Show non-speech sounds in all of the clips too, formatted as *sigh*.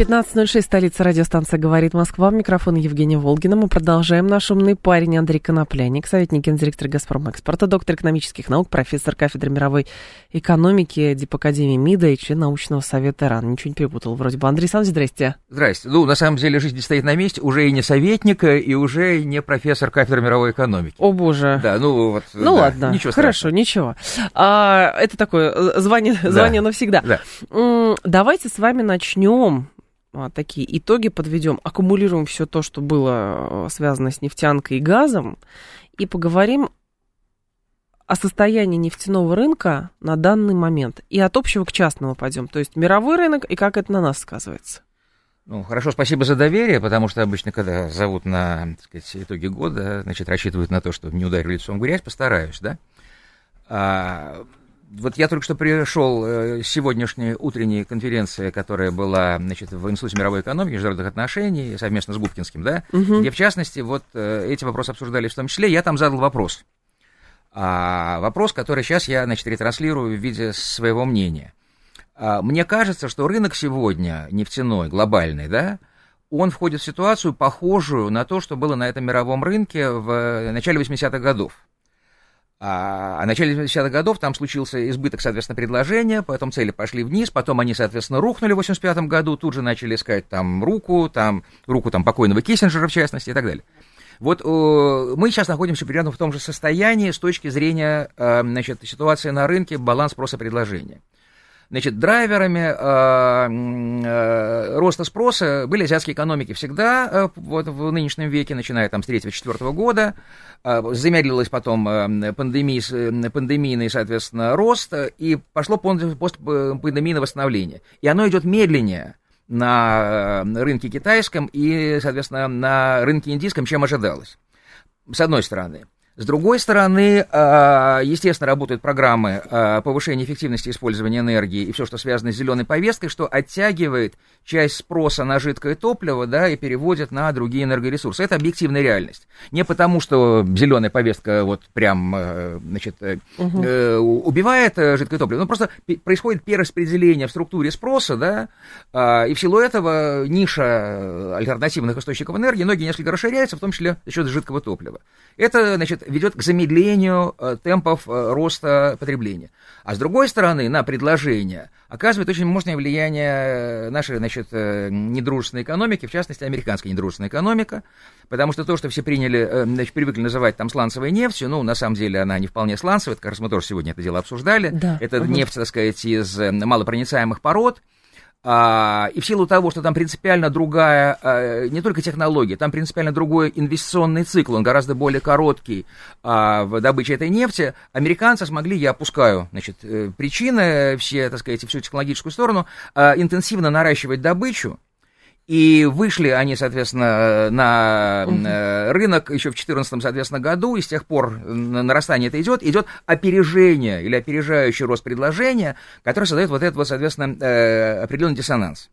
15.06, столица радиостанция «Говорит Москва». Микрофон Евгения Волгина. Мы продолжаем. Наш умный парень Андрей Конопляник, советник гендиректора «Газпром Экспорта», доктор экономических наук, профессор кафедры мировой экономики Дипакадемии МИДа и член научного совета РАН. Ничего не перепутал вроде бы. Андрей Александрович, здрасте. Здрасте. Ну, на самом деле, жизнь не стоит на месте. Уже и не советник, и уже не профессор кафедры мировой экономики. О, боже. Да, ну вот. Ну да, ладно, Ничего хорошо, страшного. ничего. А, это такое э, звание, Да. звание навсегда. Да. Давайте с вами начнем такие итоги подведем, аккумулируем все то, что было э, связано с нефтянкой и газом, и поговорим о состоянии нефтяного рынка на данный момент. И от общего к частному пойдем. То есть мировой рынок и как это на нас сказывается. Ну, хорошо, спасибо за доверие, потому что обычно, когда зовут на, так сказать, итоги года, значит, рассчитывают на то, что не ударили лицом в грязь, постараюсь, да? А, вот я только что пришел э, с сегодняшней утренней конференции, которая была, значит, в Институте мировой экономики, международных отношений, совместно с Губкинским, да, Мгм. где, в частности, вот э, эти вопросы обсуждались в том числе, я там задал вопрос. А, вопрос, который сейчас я, значит, ретранслирую в виде своего мнения. А, Мне кажется, что рынок сегодня нефтяной, глобальный, да, он входит в ситуацию, похожую на то, что было на этом мировом рынке в начале 80-х годов. А а в начале 80-х годов там случился избыток, соответственно, предложения, потом цели пошли вниз, потом они, соответственно, рухнули в 85-м году, тут же начали искать там руку, там, руку там покойного Киссинджера, в частности, и так далее. Вот э, мы сейчас находимся примерно в том же состоянии с точки зрения э, значит, ситуации на рынке, баланс спроса предложения. Значит, драйверами э, э, роста спроса были азиатские экономики всегда э, вот, в нынешнем веке, начиная там с 3-4 года. Э, замедлилась потом э, пандемии, с- э, пандемийный, соответственно, рост, э, и пошло постпандемийное восстановление. И оно идет медленнее на э, рынке китайском и, соответственно, на рынке индийском, чем ожидалось. С одной стороны. С другой стороны, а, естественно, работают программы а, повышения эффективности использования энергии и все, что связано с зеленой повесткой, что оттягивает часть спроса на жидкое топливо да, и переводит на другие энергоресурсы. Это объективная реальность. Не потому, что зеленая повестка вот прям э, значит, э, убивает э, жидкое топливо, но просто происходит перераспределение в структуре спроса, да, а, и в силу этого ниша альтернативных источников энергии, многие несколько расширяются, в том числе за счет жидкого топлива. Это, значит, ведет к замедлению э, темпов э, роста потребления. А с другой стороны, на предложение оказывает очень мощное влияние э, нашей, значит, недружественной экономики, в частности, американская недружественная экономика, потому что то, что все приняли, значит, привыкли называть там сланцевой нефтью, ну, на самом деле она не вполне сланцевая, это как раз мы тоже сегодня это дело обсуждали. Да. Это Мгм. нефть, так сказать, из малопроницаемых пород, а, и в силу того, что там принципиально другая, а, не только технология, там принципиально другой инвестиционный цикл, он гораздо более короткий а, в добыче этой нефти, американцы смогли, я опускаю, значит, э, причины, все, так сказать, всю технологическую сторону, а, интенсивно наращивать добычу, и вышли они, соответственно, на э, рынок еще в 2014, соответственно, году, и с тех пор на- нарастание это идет, идет опережение или опережающий рост предложения, который создает вот этот вот, соответственно, э, определенный диссонанс.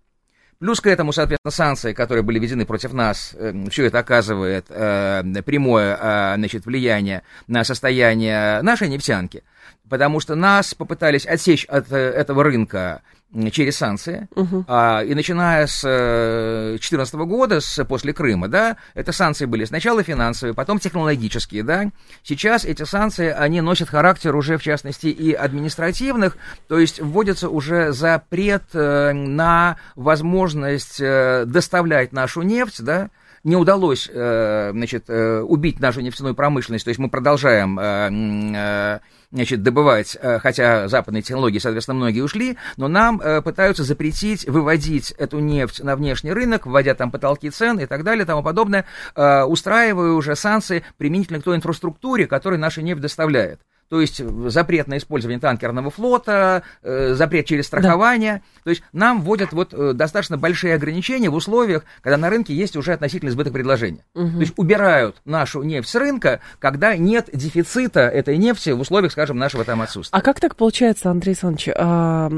Плюс к этому, соответственно, санкции, которые были введены против нас, все это оказывает э, прямое э, значит, влияние на состояние нашей нефтянки, потому что нас попытались отсечь от э, этого рынка через санкции, а, и начиная с 2014 года, с, после Крыма, да, это санкции были сначала финансовые, потом технологические, да, сейчас эти санкции, они носят характер уже, в частности, и административных, то есть вводится уже запрет э, на возможность э, доставлять нашу нефть, да, не удалось, э, значит, э, убить нашу нефтяную промышленность, то есть мы продолжаем, э, значит, добывать, хотя западные технологии, соответственно, многие ушли, но нам пытаются запретить выводить эту нефть на внешний рынок, вводя там потолки цен и так далее, тому подобное, устраивая уже санкции применительно к той инфраструктуре, которую наша нефть доставляет то есть запрет на использование танкерного флота, э, запрет через страхование. Да. То есть нам вводят вот э, достаточно большие ограничения в условиях, когда на рынке есть уже относительно избыток предложения. Угу. То есть убирают нашу нефть с рынка, когда нет дефицита этой нефти в условиях, скажем, нашего там отсутствия. А как так получается, Андрей Александрович, а,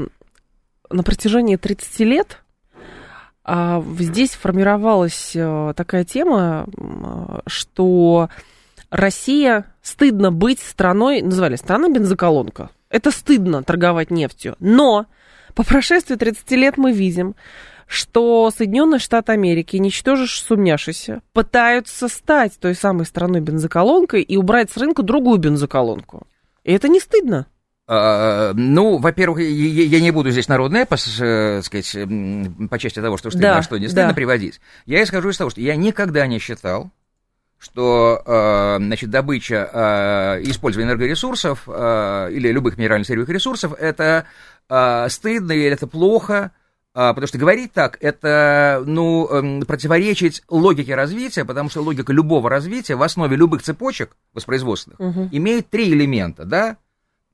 на протяжении 30 лет а, здесь формировалась а, такая тема, что Россия, стыдно быть страной, называли страна бензоколонка. Это стыдно торговать нефтью. Но по прошествии 30 лет мы видим, что Соединенные Штаты Америки, ничтоже сумняшися, пытаются стать той самой страной бензоколонкой и убрать с рынка другую бензоколонку. И это не стыдно. А, ну, во-первых, я не буду здесь народный эпос, э, сказать, по части того, что стыдно, да, а что не стыдно да. приводить. Я исхожу из того, что я никогда не считал, что э, значит, добыча, э, использование энергоресурсов э, или любых минерально-сырьевых ресурсов это стыдно или это плохо, потому что говорить так это ну, э, противоречить логике развития, потому что логика любого развития в основе любых цепочек воспроизводственных угу. имеет три элемента, да,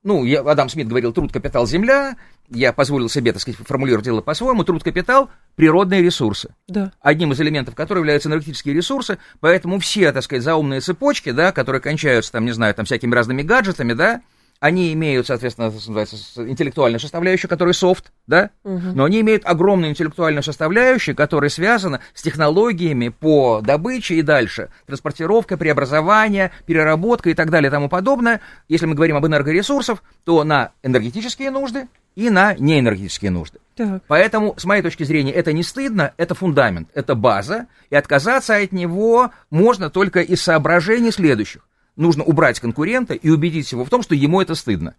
ну, я, Адам Смит говорил, труд, капитал, земля, я позволил себе, так сказать, формулировать дело по-своему, труд, капитал, природные ресурсы. Да. Одним из элементов которых являются энергетические ресурсы, поэтому все, так сказать, заумные цепочки, да, которые кончаются, там, не знаю, там, всякими разными гаджетами, да, они имеют, соответственно, называется, интеллектуальную составляющую, которая софт, да, угу. но они имеют огромную интеллектуальную составляющую, которая связана с технологиями по добыче и дальше. Транспортировка, преобразование, переработка и так далее и тому подобное. Если мы говорим об энергоресурсах, то на энергетические нужды и на неэнергетические нужды. Так. Поэтому, с моей точки зрения, это не стыдно, это фундамент, это база, и отказаться от него можно только из соображений следующих нужно убрать конкурента и убедить его в том, что ему это стыдно.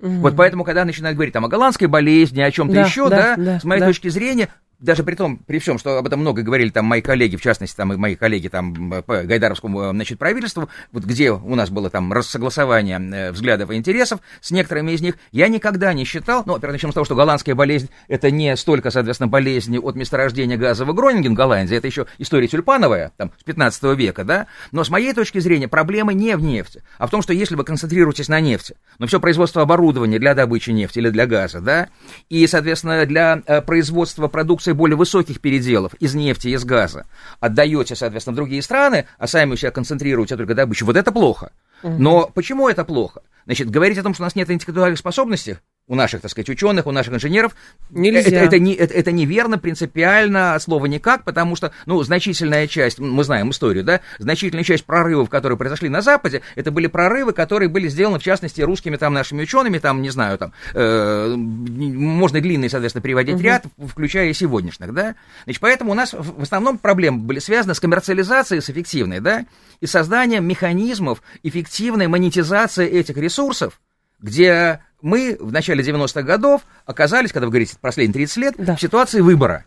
Угу. Вот поэтому, когда начинают говорить там о голландской болезни, о чем-то да, еще, да, да, да, с моей да. точки зрения, даже при том, при всем, что об этом много говорили там мои коллеги, в частности, там и мои коллеги там по Гайдаровскому, значит, правительству, вот где у нас было там рассогласование э, взглядов и интересов с некоторыми из них, я никогда не считал, ну, во-первых, начнем с того, что голландская болезнь, это не столько, соответственно, болезни от месторождения газа в Гронинген, Голландия, это еще история тюльпановая, там, с 15 века, да, но с моей точки зрения проблема не в нефти, а в том, что если вы концентрируетесь на нефти, но все производство оборудования для добычи нефти или для газа, да, и, соответственно, для э, производства продукции продукции более высоких переделов из нефти и из газа отдаете, соответственно, в другие страны, а сами у себя концентрируете только добычу, вот это плохо. Но почему это плохо? Значит, говорить о том, что у нас нет интеллектуальных способностей, у наших, так сказать, ученых, у наших инженеров. Нельзя. Это, это, не, это, это неверно принципиально, слова никак, потому что, ну, значительная часть, мы знаем историю, да, значительная часть прорывов, которые произошли на Западе, это были прорывы, которые были сделаны, в частности, русскими там нашими учеными, там, не знаю, там, э, можно длинный, соответственно, приводить угу. ряд, включая и сегодняшних, да. Значит, поэтому у нас в основном проблемы были связаны с коммерциализацией, с эффективной, да, и созданием механизмов эффективной монетизации этих ресурсов, где мы в начале 90-х годов оказались, когда вы говорите последние 30 лет, да. в ситуации выбора.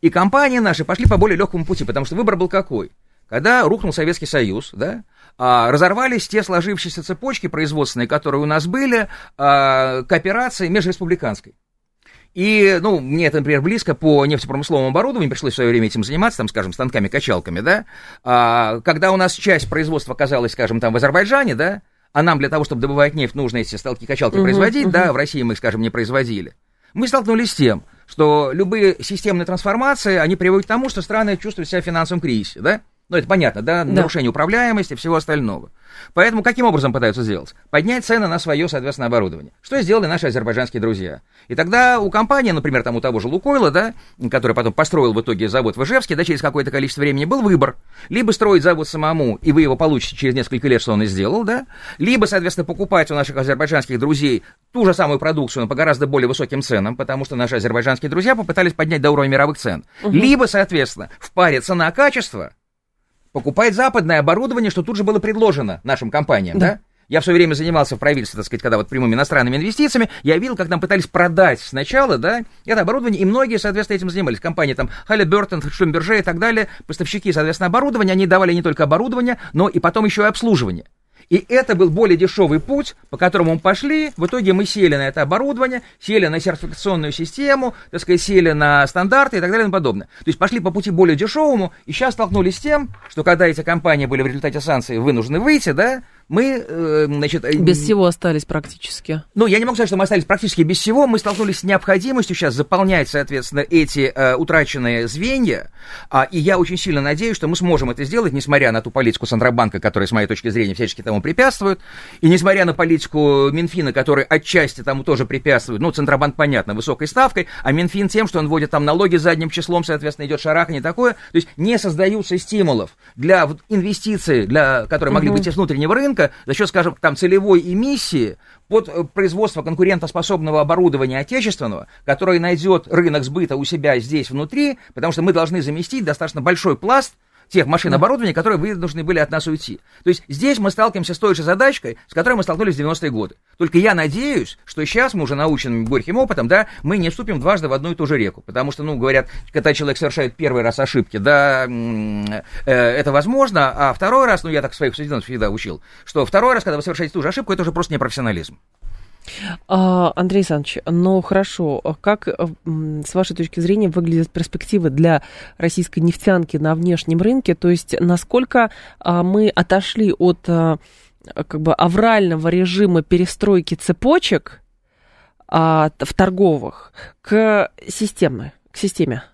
И компании наши пошли по более легкому пути, потому что выбор был какой? Когда рухнул Советский Союз, да, а, разорвались те сложившиеся цепочки производственные, которые у нас были, а, кооперации межреспубликанской. И, ну, мне это, например, близко по нефтепромысловому оборудованию, пришлось в свое время этим заниматься, там, скажем, станками-качалками, да, а, когда у нас часть производства оказалась, скажем, там в Азербайджане, да, а нам для того, чтобы добывать нефть, нужно эти сталки-качалки uh-huh, производить, uh-huh. да, в России мы их, скажем, не производили. Мы столкнулись с тем, что любые системные трансформации, они приводят к тому, что страны чувствуют себя в финансовом кризисе, да? Ну, это понятно, да, да. нарушение управляемости и всего остального. Поэтому каким образом пытаются сделать? Поднять цены на свое, соответственно, оборудование. Что сделали наши азербайджанские друзья? И тогда у компании, например, там у того же Лукойла, да, который потом построил в итоге завод в Ижевске, да, через какое-то количество времени был выбор. Либо строить завод самому, и вы его получите через несколько лет, что он и сделал, да, либо, соответственно, покупать у наших азербайджанских друзей ту же самую продукцию, но по гораздо более высоким ценам, потому что наши азербайджанские друзья попытались поднять до уровня мировых цен. Угу. Либо, соответственно, в паре цена-качество покупать западное оборудование, что тут же было предложено нашим компаниям, да? да? Я все время занимался в правительстве, так сказать, когда вот прямыми иностранными инвестициями, я видел, как нам пытались продать сначала, да, это оборудование, и многие, соответственно, этим занимались. Компании там Halliburton, Шлюмберже и так далее, поставщики, соответственно, оборудования, они давали не только оборудование, но и потом еще и обслуживание. И это был более дешевый путь, по которому мы пошли. В итоге мы сели на это оборудование, сели на сертификационную систему, так сказать, сели на стандарты и так далее и тому подобное. То есть пошли по пути более дешевому, и сейчас столкнулись с тем, что когда эти компании были в результате санкций вынуждены выйти, да, мы, э, значит... э, Без всего остались практически. ну, я не могу сказать, что мы остались практически без всего. Мы столкнулись с необходимостью сейчас заполнять, соответственно, эти э, утраченные звенья. А, и я очень сильно надеюсь, что мы сможем это сделать, несмотря на ту политику Центробанка, которая, с моей точки зрения, всячески тому препятствует. И несмотря на политику Минфина, который отчасти тому тоже препятствует. Ну, Центробанк, понятно, высокой ставкой, а Минфин тем, что он вводит там налоги задним числом, соответственно, идет шарахание такое. То есть не создаются стимулов для инвестиций, для, которые могли быть из внутреннего рынка, за счет, скажем, там целевой эмиссии под э, производство конкурентоспособного оборудования отечественного, которое найдет рынок сбыта у себя здесь внутри, потому что мы должны заместить достаточно большой пласт тех машин оборудования, которые вынуждены были от нас уйти. То есть здесь мы сталкиваемся с той же задачкой, с которой мы столкнулись в 90-е годы. Только я надеюсь, что сейчас мы уже наученными горьким опытом, да, мы не вступим дважды в одну и ту же реку. Потому что, ну, говорят, когда человек совершает первый раз ошибки, да, э, это возможно, а второй раз, ну, я так своих студентов всегда учил, что второй раз, когда вы совершаете ту же ошибку, это уже просто непрофессионализм. А, Андрей Александрович, ну хорошо, как, э, с вашей точки зрения, выглядят перспективы для российской нефтянки на внешнем рынке? То есть насколько а, мы отошли от а, как бы аврального режима перестройки цепочек а, в торговых к системе, к системе?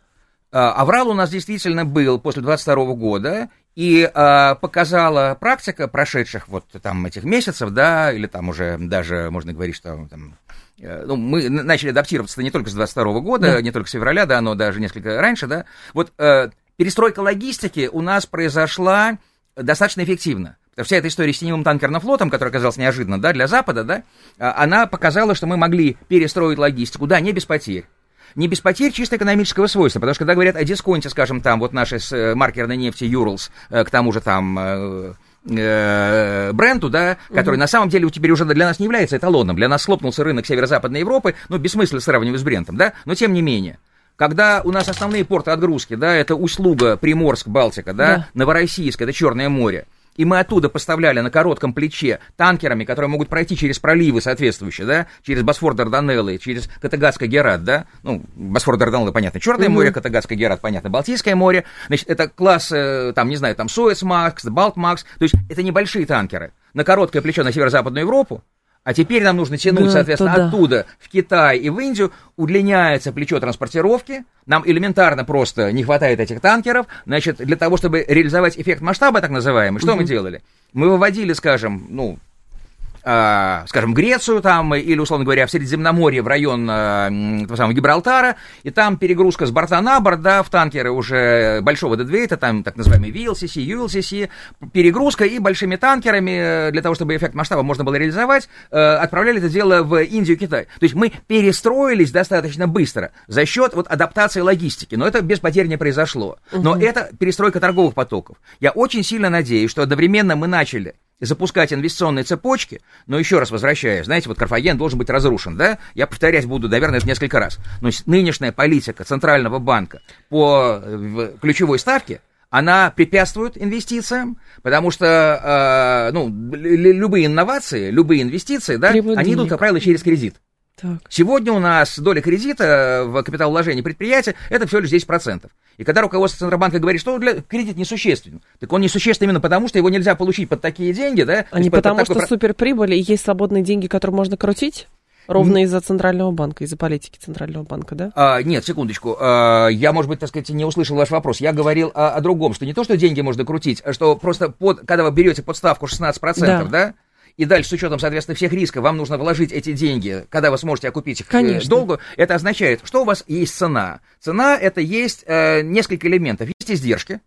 Аврал у нас действительно был после 22 года, и а, показала практика прошедших вот там этих месяцев, да, или там уже даже можно говорить, что там, э, ну, мы начали адаптироваться не только с 22 года, Да. не только с февраля, да, но даже несколько раньше, да. Вот э, перестройка логистики у нас произошла достаточно эффективно. Вся эта история с теневым танкерным флотом, которая оказалась неожиданно, да, для Запада, да, а, она показала, что мы могли перестроить логистику, да, не без потерь. Не без потерь чисто экономического свойства, потому что когда говорят о дисконте, скажем, там, вот нашей э, маркерной нефти Юрлс, э, к тому же там э, бренду, да, который на самом деле теперь уже для нас не является эталоном. Для нас слопнулся рынок северо-западной Европы, ну, бессмысленно сравнивать с брендом, да, но тем не менее. Когда у нас основные порты отгрузки, да, это Услуга, Приморск, Балтика, да, Да. Новороссийск, это Черное море, и мы оттуда поставляли на коротком плече танкерами, которые могут пройти через проливы соответствующие, да, через Босфор Дарданеллы, через Катагатский Герат, да, ну, Босфор Дарданеллы, понятно, Черное море, Катагатский Герат, понятно, Балтийское море, значит, это класс, э, там, не знаю, там, Суэц Макс, Балт Макс, то есть это небольшие танкеры. На короткое плечо на северо-западную Европу, а теперь нам нужно тянуть, Да, соответственно, туда. оттуда в Китай и в Индию, удлиняется плечо транспортировки, нам элементарно просто не хватает этих танкеров, значит, для того, чтобы реализовать эффект масштаба, так называемый, что мы делали? Мы выводили, скажем, ну, скажем, Грецию там, или, условно говоря, в Средиземноморье, в район м, того самого Гибралтара, и там перегрузка с борта на борт, да, в танкеры уже большого дедвейта, там так называемый VLCC, ULCC, перегрузка и большими танкерами, э, для того, чтобы эффект масштаба можно было реализовать, э, отправляли это дело в Индию Китай. То есть мы перестроились достаточно быстро за счет вот адаптации логистики, но это без потерь не произошло. Но это перестройка торговых потоков. Я очень сильно надеюсь, что одновременно мы начали запускать инвестиционные цепочки, но еще раз возвращаясь, знаете, вот Карфаген должен быть разрушен, да? Я повторять буду, наверное, это несколько раз. Но нынешняя политика Центрального банка по э, ключевой ставке, она препятствует инвестициям, потому что, э, ну, лю- лю- любые инновации, любые инвестиции, да, Требуют они идут, денег. как правило, через кредит. Так. Сегодня у нас доля кредита в капиталовложении предприятия это всего лишь 10%. И когда руководство Центробанка говорит, что для, кредит несущественен, так он несущественен именно потому, что его нельзя получить под такие деньги, да? А не есть под- под потому, такой что суперприбыль и есть свободные деньги, которые можно крутить? Ровно из-за Центрального банка, из-за политики Центрального банка, да? А, нет, секундочку. А, я, может быть, так сказать, не услышал ваш вопрос. Я говорил о, о другом, что не то, что деньги можно крутить, а что просто под, когда вы берете подставку 16%, да. Да. И дальше с учетом, соответственно, всех рисков, вам нужно вложить эти деньги, когда вы сможете окупить их э, Конечно. долгу, это означает, что у вас есть цена. Цена это есть э, несколько элементов. Есть издержки.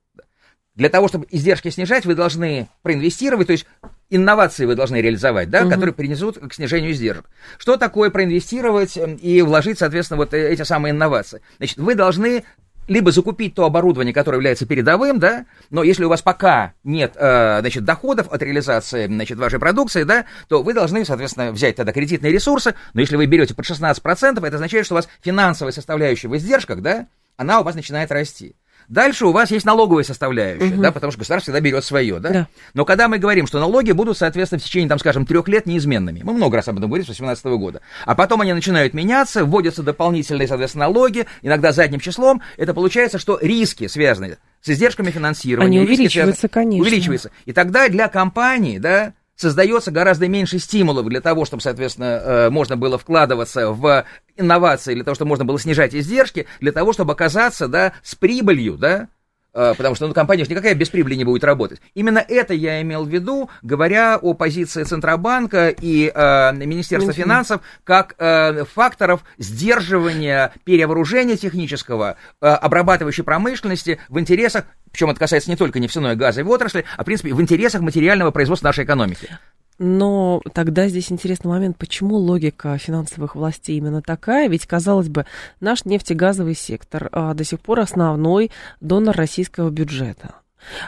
Для того, чтобы издержки снижать, вы должны проинвестировать, то есть инновации вы должны реализовать, да, Мгм. которые принесут к снижению издержек. Что такое проинвестировать эм, и вложить, соответственно, вот э, эти самые инновации? Значит, вы должны либо закупить то оборудование, которое является передовым, да, но если у вас пока нет, э, значит, доходов от реализации, значит, вашей продукции, да, то вы должны, соответственно, взять тогда кредитные ресурсы, но если вы берете под 16%, это означает, что у вас финансовая составляющая в издержках, да, она у вас начинает расти. Дальше у вас есть налоговая составляющая, угу. да, потому что государство всегда берет свое, да? да. Но когда мы говорим, что налоги будут, соответственно, в течение, там, скажем, трех лет неизменными, мы много раз об этом говорили с 2018 года, а потом они начинают меняться, вводятся дополнительные, соответственно, налоги, иногда задним числом, это получается, что риски, связанные с издержками финансирования, они увеличиваются, связаны, конечно. Увеличиваются. И тогда для компании, да, создается гораздо меньше стимулов для того, чтобы, соответственно, э, можно было вкладываться в инновации, для того, чтобы можно было снижать издержки, для того, чтобы оказаться, да, с прибылью, да, потому что ну, компания же никакая без прибыли не будет работать. Именно это я имел в виду, говоря о позиции Центробанка и э, Министерства mm-hmm. финансов как э, факторов сдерживания перевооружения технического, э, обрабатывающей промышленности в интересах причем это касается не только нефтяной газовой отрасли, а, в принципе, в интересах материального производства нашей экономики. Но тогда здесь интересный момент, почему логика финансовых властей именно такая? Ведь, казалось бы, наш нефтегазовый сектор а, до сих пор основной донор российского бюджета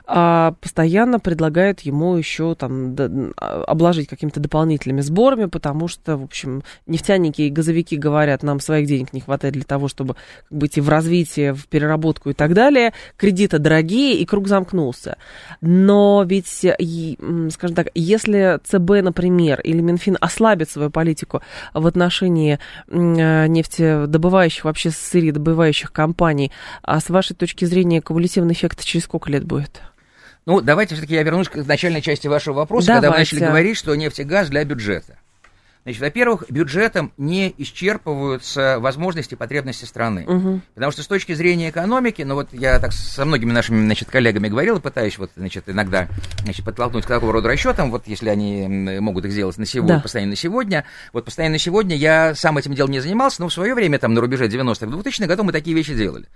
а постоянно предлагают ему еще там обложить какими-то дополнительными сборами, потому что, в общем, нефтяники и газовики говорят, нам своих денег не хватает для того, чтобы как бы, идти в развитие, в переработку и так далее. Кредиты дорогие, и круг замкнулся. Но ведь, скажем так, если ЦБ, например, или Минфин ослабит свою политику в отношении нефтедобывающих, вообще сырьедобывающих компаний, а с вашей точки зрения кумулятивный эффект через сколько лет будет? Ну, давайте все-таки я вернусь к начальной части вашего вопроса, давайте. когда вы начали говорить, что нефть и газ для бюджета. Значит, во-первых, бюджетом не исчерпываются возможности и потребности страны. Угу. Потому что с точки зрения экономики, ну вот я так со многими нашими значит, коллегами говорил и пытаюсь вот, значит, иногда значит, подтолкнуть к такого рода расчетам, вот если они могут их сделать на сегодня, да. постоянно на сегодня. Вот постоянно на сегодня я сам этим делом не занимался, но в свое время, там, на рубеже 90-х, 2000-х годов мы такие вещи делали.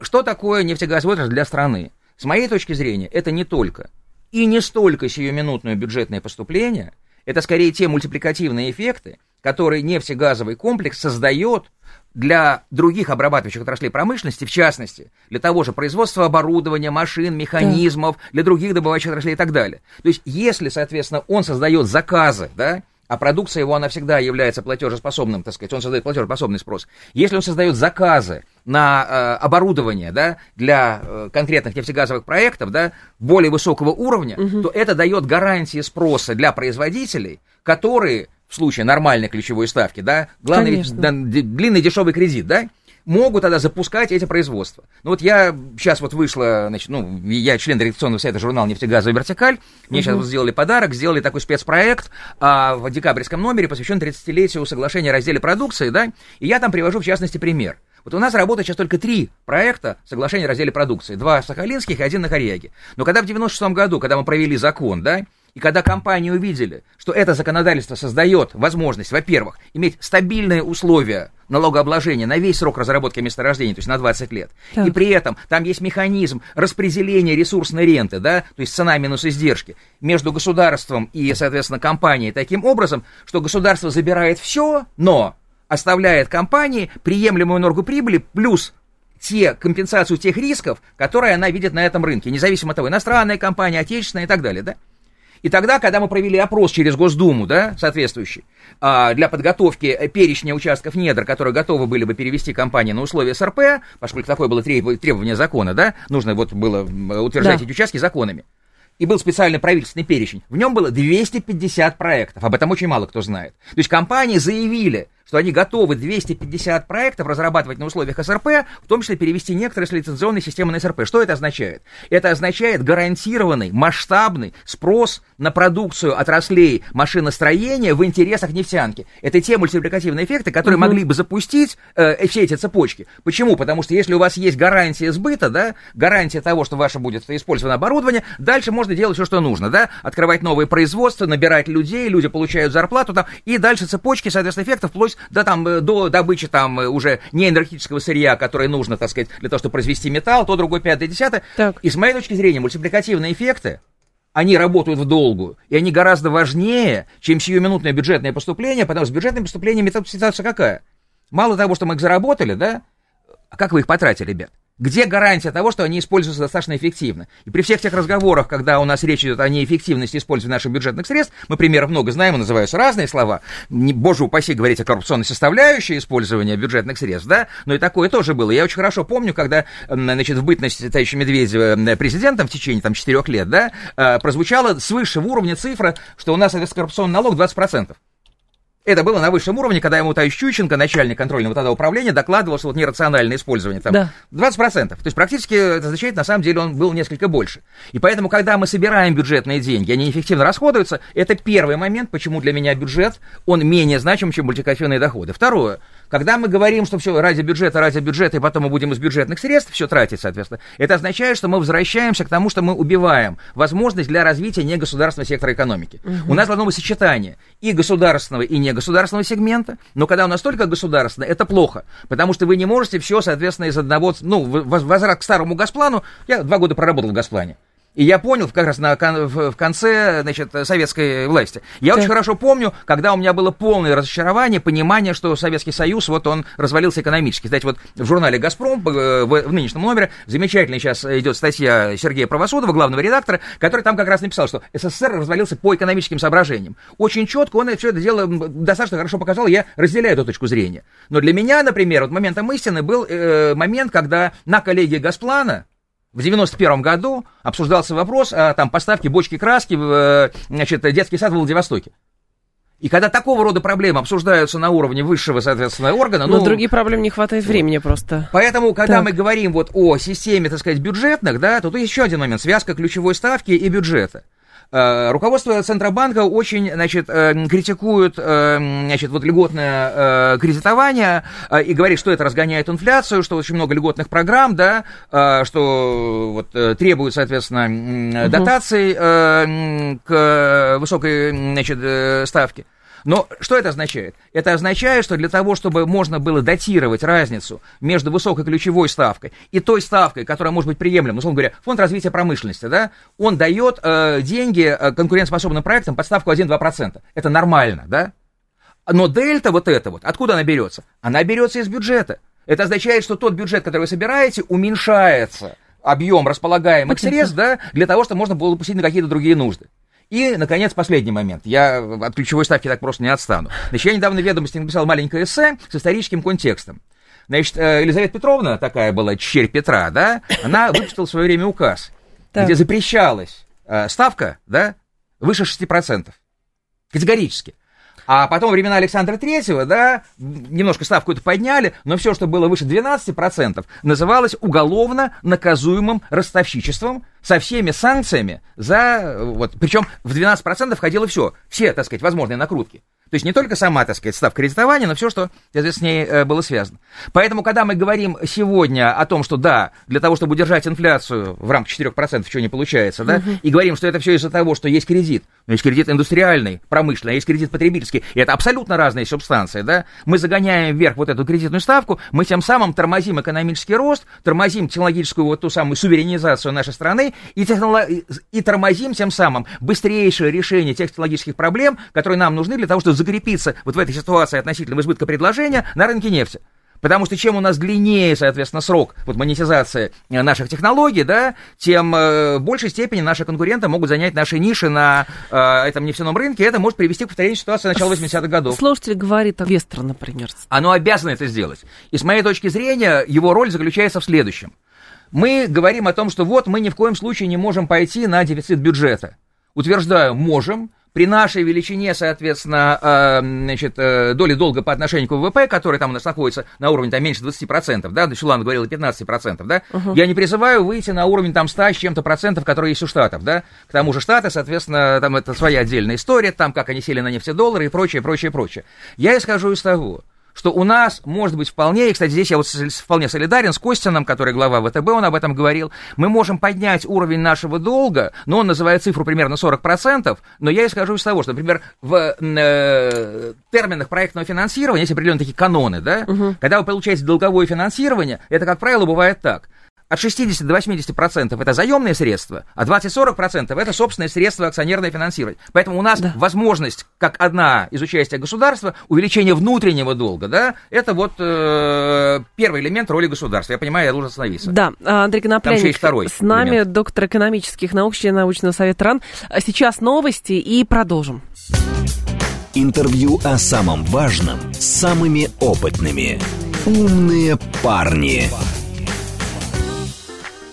Что такое нефтегазовый отрасль для страны? С моей точки зрения, это не только и не столько сиюминутное бюджетное поступление, это скорее те мультипликативные эффекты, которые нефтегазовый комплекс создает для других обрабатывающих отраслей промышленности, в частности, для того же производства оборудования, машин, механизмов, да. для других добывающих отраслей и так далее. То есть, если, соответственно, он создает заказы, да, а продукция его, она всегда является платежеспособным, так сказать, он создает платежеспособный спрос. Если он создает заказы на э, оборудование, да, для э, конкретных нефтегазовых проектов, да, более высокого уровня, угу. то это дает гарантии спроса для производителей, которые в случае нормальной ключевой ставки, да, главный да, длинный дешевый кредит, да, могут тогда запускать эти производства. Ну вот я сейчас вот вышла, значит, ну, я член редакционного совета журнала «Нефтегазовая вертикаль», мне угу. сейчас вот сделали подарок, сделали такой спецпроект а, в декабрьском номере, посвящен 30-летию соглашения о разделе продукции, да, и я там привожу, в частности, пример. Вот у нас работает сейчас только три проекта соглашения о разделе продукции. Два сахалинских и один на Коряге. Но когда в 96 году, когда мы провели закон, да, и когда компании увидели, что это законодательство создает возможность, во-первых, иметь стабильные условия налогообложения на весь срок разработки месторождения, то есть на 20 лет, так. и при этом там есть механизм распределения ресурсной ренты, да, то есть цена минус издержки, между государством и, соответственно, компанией таким образом, что государство забирает все, но оставляет компании приемлемую норму прибыли плюс те, компенсацию тех рисков, которые она видит на этом рынке, независимо от того, иностранная компания, отечественная и так далее, да? И тогда, когда мы провели опрос через Госдуму, да, соответствующий, а, для подготовки э, перечня участков недр, которые готовы были бы перевести компании на условия СРП, поскольку такое было требование закона, да, нужно вот было утверждать да. эти участки законами, и был специальный правительственный перечень, в нем было 250 проектов, об этом очень мало кто знает. То есть компании заявили, что они готовы 250 проектов разрабатывать на условиях СРП, в том числе перевести некоторые с лицензионной системы на СРП. Что это означает? Это означает гарантированный, масштабный спрос на продукцию отраслей машиностроения в интересах нефтянки. Это те мультипликативные эффекты, которые угу. могли бы запустить э, все эти цепочки. Почему? Потому что если у вас есть гарантия сбыта, да, гарантия того, что ваше будет использовано оборудование, дальше можно делать все, что нужно, да, открывать новые производства, набирать людей, люди получают зарплату там, и дальше цепочки, соответственно, эффектов вплоть да, там, э, до добычи там э, уже не энергетического сырья, которое нужно, так сказать, для того, чтобы произвести металл, то другое, пятое, десятое. Так. И с моей точки зрения, мультипликативные эффекты, они работают в долгу, и они гораздо важнее, чем сиюминутное бюджетное поступление, потому что с бюджетным поступлением ситуация какая? Мало того, что мы их заработали, да, а как вы их потратили, ребят? Где гарантия того, что они используются достаточно эффективно? И при всех тех разговорах, когда у нас речь идет о неэффективности использования наших бюджетных средств, мы примеров много знаем и называются разные слова. Не, боже упаси говорить о коррупционной составляющей использования бюджетных средств, да? Но и такое тоже было. Я очень хорошо помню, когда, значит, в бытность товарища Медведева президентом в течение там четырех лет, да, э, прозвучала свыше в уровне цифра, что у нас коррупционный налог 20%. Это было на высшем уровне, когда ему Товарищ Чученко, начальник контрольного тогда управления, докладывал, что вот нерациональное использование там Да. 20%. То есть практически это означает, на самом деле, он был несколько больше. И поэтому, когда мы собираем бюджетные деньги, они эффективно расходуются, это первый момент, почему для меня бюджет, он менее значим, чем мультипликативные доходы. Второе, когда мы говорим, что все ради бюджета, ради бюджета, и потом мы будем из бюджетных средств все тратить, соответственно, это означает, что мы возвращаемся к тому, что мы убиваем возможность для развития негосударственного сектора экономики. У нас должно быть сочетание и государственного, и негосударственного сегмента, но когда у нас только государственное, это плохо, потому что вы не можете все, соответственно, из одного, ну, воз- возврат к старому Госплану, я два года проработал в Госплане, и я понял как раз на, в конце значит, советской власти. Я очень хорошо помню, когда у меня было полное разочарование, понимание, что Советский Союз, вот он развалился экономически. Знаете, вот в журнале «Газпром» э, в, в нынешнем номере замечательно сейчас идет статья Сергея Правосудова, главного редактора, который там как раз написал, что СССР развалился по экономическим соображениям. Очень четко он все это дело достаточно хорошо показал, я разделяю эту точку зрения. Но для меня, например, вот моментом истины был э, момент, когда на коллегии Госплана в 91 году обсуждался вопрос о там, поставке бочки краски в э, значит, детский сад в Владивостоке. И когда такого рода проблемы обсуждаются на уровне высшего, соответственно, органа, Но ну, другие проблемы не хватает времени просто. Поэтому, когда Так. мы говорим вот о системе, так сказать, бюджетных, да, то тут еще один момент, связка ключевой ставки и бюджета. Э, Руководство Центробанка очень, значит, э, критикует, э, значит, вот льготное кредитование и говорит, что это разгоняет инфляцию, что очень много льготных программ, да, что вот требуют, соответственно, дотаций м, к высокой, значит, ставке. Но что это означает? Это означает, что для того, чтобы можно было датировать разницу между высокой ключевой ставкой и той ставкой, которая может быть приемлема, условно говоря, фонд развития промышленности, да, он дает э, деньги э, конкурентоспособным проектам под ставку 1-2%. Это нормально, да? Но дельта вот эта вот, откуда она берется? Она берется из бюджета. Это означает, что тот бюджет, который вы собираете, уменьшается объем располагаемых средств, да, для того, чтобы можно было пустить на какие-то другие нужды. И, наконец, последний момент. Я от ключевой ставки так просто не отстану. Значит, я недавно в ведомости написал маленькое эссе с историческим контекстом. Значит, э, Елизавета Петровна, такая была черь Петра, да, она выпустила в свое время указ, Так. где запрещалась э, ставка, да, выше 6%. Категорически. А потом времена Александра Третьего, да, немножко ставку эту подняли, но все, что было выше 12%, называлось уголовно наказуемым ростовщичеством со всеми санкциями за, вот, причем в 12% входило все, все, так сказать, возможные накрутки. То есть не только сама, так сказать, ставка кредитования, но все, что с ней э, было связано. Поэтому, когда мы говорим сегодня о том, что да, для того, чтобы удержать инфляцию в рамках 4%, что не получается, да, и говорим, что это все из-за того, что есть кредит, но есть кредит индустриальный, промышленный, а есть кредит потребительский, и это абсолютно разные субстанции, да, мы загоняем вверх вот эту кредитную ставку, мы тем самым тормозим экономический рост, тормозим технологическую вот ту самую суверенизацию нашей страны и, техноло- и тормозим тем самым быстрейшее решение тех технологических проблем, которые нам нужны для того, чтобы закрепиться вот в этой ситуации относительно избытка предложения на рынке нефти. Потому что чем у нас длиннее, соответственно, срок вот, монетизации э, наших технологий, да, тем э, в большей степени наши конкуренты могут занять наши ниши на э, этом нефтяном рынке, это может привести к повторению ситуации начала 80-х годов. Слушатель говорит, инвестор, например. Оно обязано это сделать. И с моей точки зрения, его роль заключается в следующем. Мы говорим о том, что вот мы ни в коем случае не можем пойти на дефицит бюджета. Утверждаю, можем. При нашей величине, соответственно, э, значит, э, доли долга по отношению к ВВП, который там у нас находится на уровне там, меньше 20%, да, Чулан говорил 15%, да, я не призываю выйти на уровень там 100 с чем-то процентов, которые есть у Штатов, да, к тому же Штаты, соответственно, там это своя отдельная история, там как они сели на нефтедоллары и прочее, прочее, прочее. Я исхожу из того, что у нас может быть вполне, и, кстати, здесь я вот вполне солидарен с Костином, который глава ВТБ, он об этом говорил, мы можем поднять уровень нашего долга, но он называет цифру примерно 40%, но я исхожу из того, что, например, в э, терминах проектного финансирования есть определенные такие каноны, да, когда вы получаете долговое финансирование, это, как правило, бывает так. От 60 до 80 процентов это заемные средства, а 20-40 процентов это собственные средства акционерное финансирование. Поэтому у нас Да. возможность, как одна из участия государства, увеличение внутреннего долга, да, это вот э, первый элемент роли государства. Я понимаю, я должен остановиться. Да, а, Андрей Там еще Конопляник есть второй с нами, элемент. доктор экономических наук, член научного совета РАН. Сейчас новости и продолжим. Интервью о самом важном с самыми опытными. «Умные парни».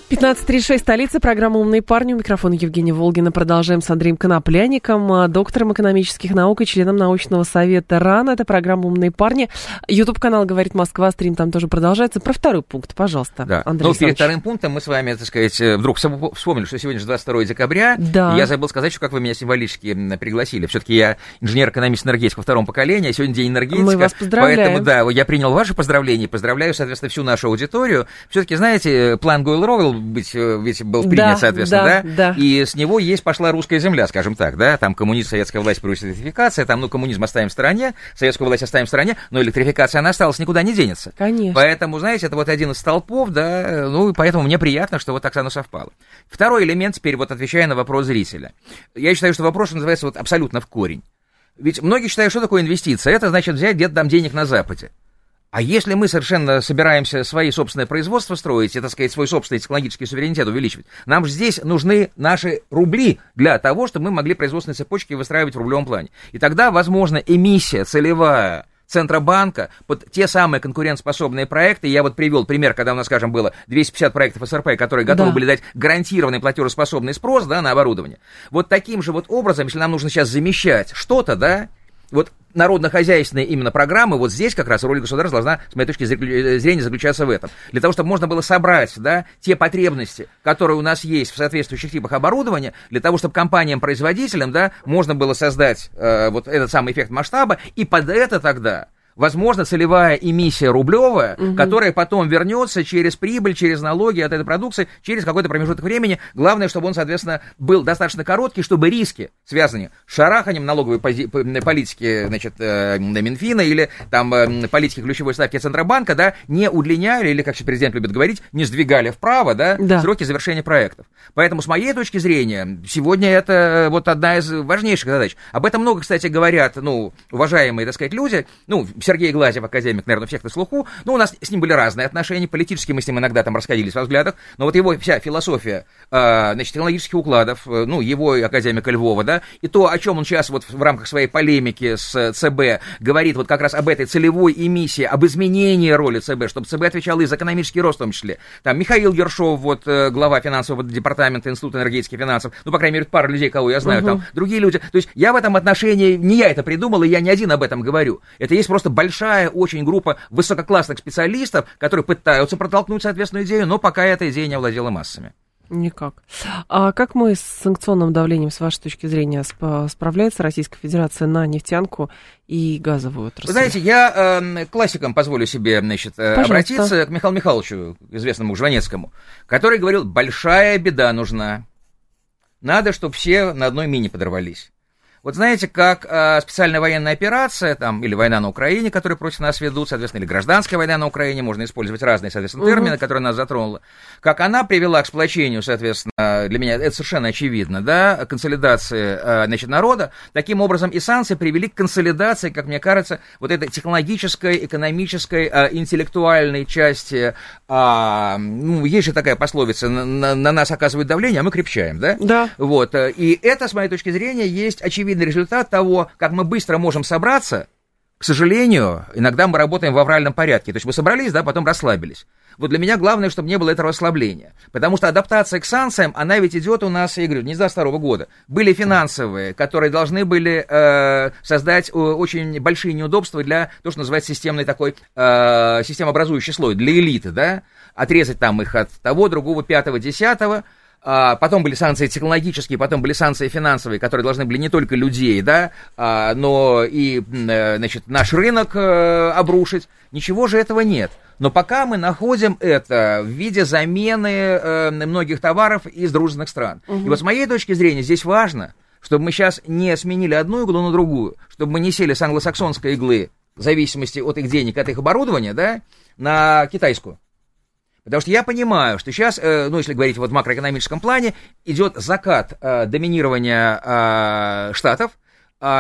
15.36, столица, программа «Умные парни». У микрофона Евгения Волгина. Продолжаем с Андреем Конопляником, а, доктором экономических наук и членом научного совета РАН. Это программа «Умные парни». Ютуб-канал «Говорит Москва», стрим там тоже продолжается. Про второй пункт, пожалуйста, Да. Андрей ну, перед вторым пунктом мы с вами, так сказать, э, вдруг вспомнили, что сегодня же 22 декабря. Да. Я забыл сказать, что как вы меня символически пригласили. Все-таки я инженер-экономист энергетик во втором поколении, а сегодня день энергетика. Мы вас поздравляем. Поэтому, да, я принял ваши поздравления, поздравляю, соответственно, всю нашу аудиторию. Все-таки, знаете, план Быть, э, ведь был принят, Да, соответственно, да, да, да. И с него есть пошла русская земля, скажем так, да, там коммунизм, советская власть, русификация, там, ну, коммунизм оставим в стороне, советскую власть оставим в стороне, но электрификация, она осталась, никуда не денется. Конечно. Поэтому, знаете, это вот один из столпов, да, ну, и поэтому мне приятно, что вот так оно совпало. Второй элемент, теперь вот отвечая на вопрос зрителя. Я считаю, что вопрос называется вот абсолютно в корень. Ведь многие считают, что такое инвестиция? Это значит взять где-то там денег на Западе. А если мы совершенно собираемся свои собственное производство строить, и, так сказать, свой собственный технологический суверенитет увеличивать, нам же здесь нужны наши рубли для того, чтобы мы могли производственные цепочки выстраивать в рублевом плане. И тогда, возможно, эмиссия целевая Центробанка под те самые конкурентоспособные проекты. Я вот привел пример, когда у нас, скажем, было 250 проектов СРП, которые готовы Да. были дать гарантированный платежеспособный спрос да, на оборудование. Вот таким же вот образом, если нам нужно сейчас замещать что-то, да, вот народно-хозяйственные именно программы, вот здесь как раз роль государства должна, с моей точки зря- зрения, заключаться в этом. Для того, чтобы можно было собрать, да, те потребности, которые у нас есть в соответствующих типах оборудования, для того, чтобы компаниям-производителям, да, можно было создать э, вот этот самый эффект масштаба, и под это тогда возможно, целевая эмиссия рублевая, которая потом вернется через прибыль, через налоги от этой продукции, через какой-то промежуток времени. Главное, чтобы он, соответственно, был достаточно короткий, чтобы риски, связанные с шараханием налоговой политики, значит, э, Минфина или там э, политики ключевой ставки Центробанка, да, не удлиняли, или, как сейчас президент любит говорить, не сдвигали вправо, да, Да. сроки завершения проектов. Поэтому, с моей точки зрения, сегодня это э, вот одна из важнейших задач. Об этом много, кстати, говорят, ну, уважаемые, так сказать, люди. Ну, Сергей Глазев, академик, наверное, у всех на слуху. Ну, у нас с ним были разные отношения, политически мы с ним иногда там расходились во взглядах, но вот его вся философия, э, значит, технологических укладов, э, ну, его академика Львова, да, и то, о чем он сейчас вот в рамках своей полемики с э, ЦБ говорит вот как раз об этой целевой эмиссии, об изменении роли ЦБ, чтобы ЦБ отвечал и за экономический рост в том числе. Там Михаил Ершов, вот э, глава финансового департамента Института энергетики и финансов, ну, по крайней мере, пара людей, кого я знаю, там другие люди. То есть я в этом отношении, не я это придумал, и я не один об этом говорю. Это есть просто большая очень группа высококлассных специалистов, которые пытаются протолкнуть соответственную идею, но пока эта идея не овладела массами. Никак. А как мы с санкционным давлением, с вашей точки зрения, сп- справляется Российская Федерация на нефтянку и газовую отрасль? Вы знаете, я э, к классикам позволю себе, значит, э, Пожалуйста. обратиться к Михаилу Михайловичу, известному Жванецкому, который говорил, большая беда нужна. Надо, чтобы все на одной мине подорвались. Вот знаете, как э, специальная военная операция, там, или война на Украине, которые против нас ведут, соответственно, или гражданская война на Украине, можно использовать разные, соответственно, термины, которые нас затронула, как она привела к сплочению, соответственно, для меня это совершенно очевидно, да, консолидации, э, значит, народа, таким образом и санкции привели к консолидации, как мне кажется, вот этой технологической, экономической, э, интеллектуальной части, а, ну, есть же такая пословица, на, на- на нас оказывают давление, а мы крепчаем, да? Да. Вот, э, и это, с моей точки зрения, есть очевидный результат того, как мы быстро можем собраться. К сожалению, иногда мы работаем в авральном порядке. То есть мы собрались, да, потом расслабились. Вот для меня главное, чтобы не было этого расслабления. Потому что адаптация к санкциям, она ведь идет у нас, я говорю, не с 22 года. Были финансовые, которые должны были э, создать э, очень большие неудобства для того, что называется системный такой, э, системообразующий слой, для элиты, да, отрезать там их от того, другого, пятого, десятого, потом были санкции технологические, потом были санкции финансовые, которые должны были не только людей, да, а, но и, э, значит, наш рынок э, обрушить. Ничего же этого нет. Но пока мы находим это в виде замены э, многих товаров из дружественных стран. И вот с моей точки зрения здесь важно, чтобы мы сейчас не сменили одну иглу на другую, чтобы мы не сели с англосаксонской иглы в зависимости от их денег, от их оборудования, да, на китайскую. Потому что я понимаю, что сейчас, э, ну, если говорить вот в макроэкономическом плане, идет закат э, доминирования э, Штатов,